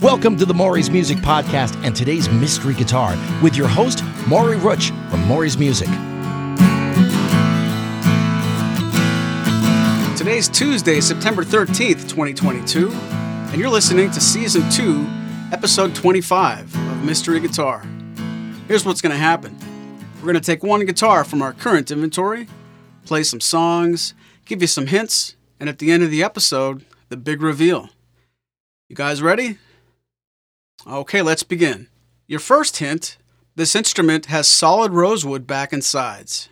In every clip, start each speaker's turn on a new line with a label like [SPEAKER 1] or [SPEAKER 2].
[SPEAKER 1] Welcome to the Maury's Music Podcast and today's Mystery Guitar with your host, Maury Rutch from Maury's Music.
[SPEAKER 2] Today's Tuesday, September 13th, 2022, and you're listening to Season 2, Episode 25 of Mystery Guitar. Here's what's going to happen we're going to take one guitar from our current inventory, play some songs, give you some hints, and at the end of the episode, the big reveal. You guys ready? Okay, let's begin. Your first hint this instrument has solid rosewood back and sides.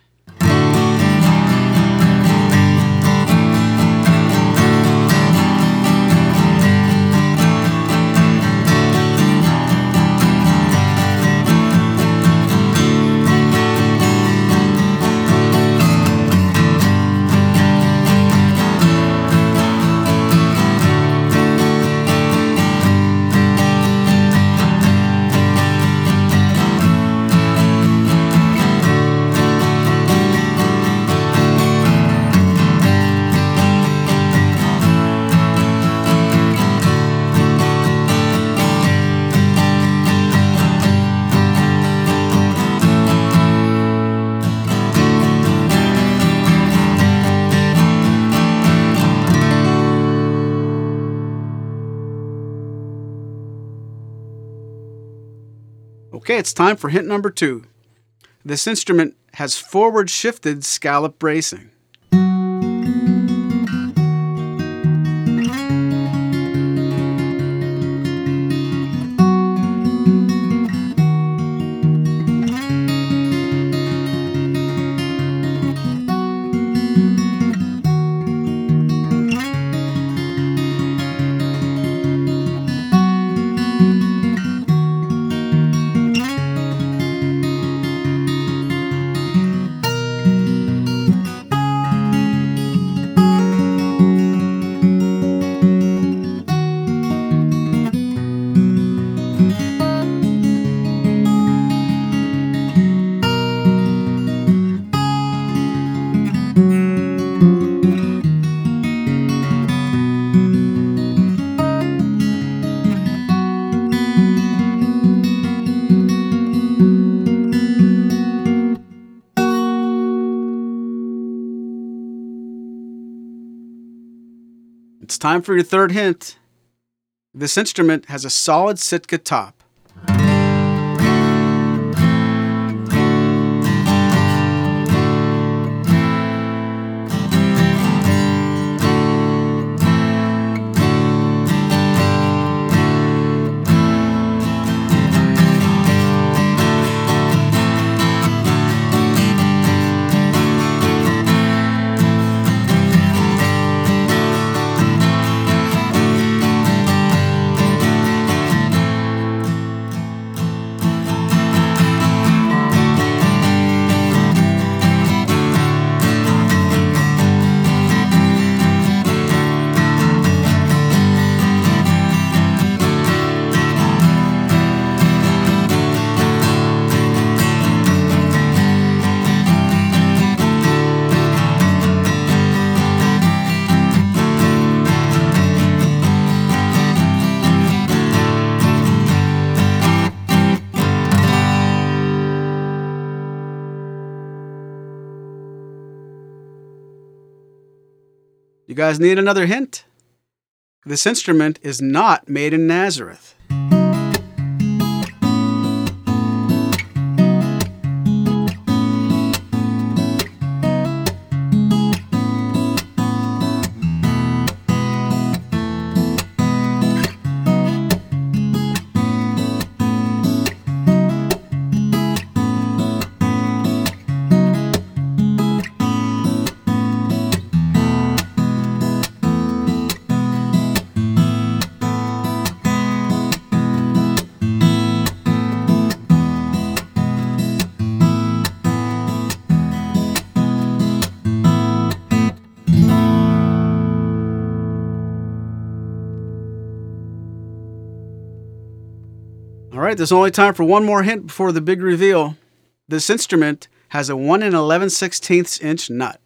[SPEAKER 2] Okay, it's time for hint number two. This instrument has forward shifted scallop bracing. It's time for your third hint. This instrument has a solid Sitka top. You guys need another hint? This instrument is not made in Nazareth. Right, there's only time for one more hint before the big reveal. This instrument has a 1 in 11 16ths inch nut.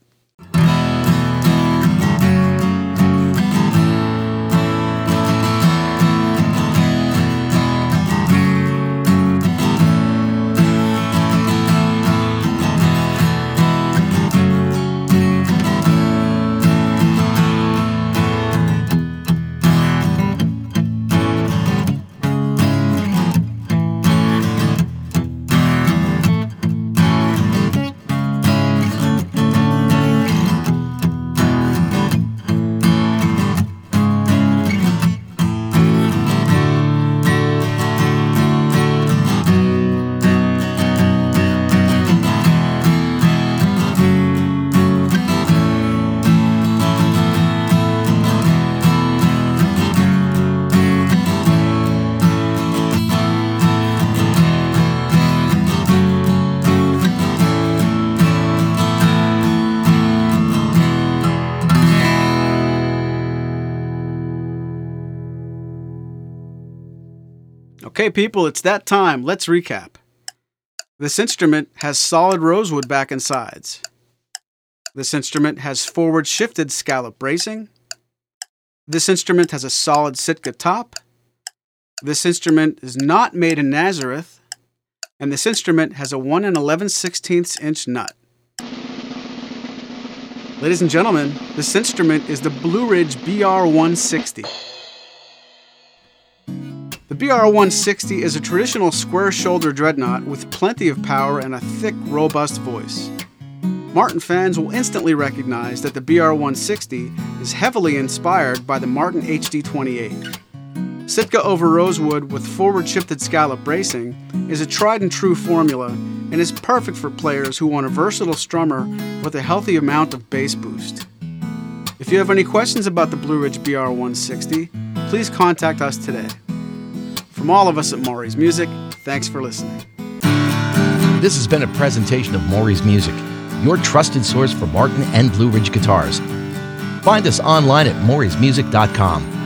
[SPEAKER 2] Okay, people, it's that time. Let's recap. This instrument has solid rosewood back and sides. This instrument has forward shifted scallop bracing. This instrument has a solid Sitka top. This instrument is not made in Nazareth. And this instrument has a 1 and 11 16ths inch nut. Ladies and gentlemen, this instrument is the Blueridge BR160. The BR160 is a traditional square shoulder dreadnought with plenty of power and a thick, robust voice. Martin fans will instantly recognize that the BR160 is heavily inspired by the Martin HD28. Sitka over Rosewood with forward shifted scallop bracing is a tried and true formula and is perfect for players who want a versatile strummer with a healthy amount of bass boost. If you have any questions about the Blueridge BR160, please contact us today. From all of us at Maury's Music, thanks for listening.
[SPEAKER 1] This has been a presentation of Maury's Music, your trusted source for Martin and Blueridge guitars. Find us online at maurysmusic.com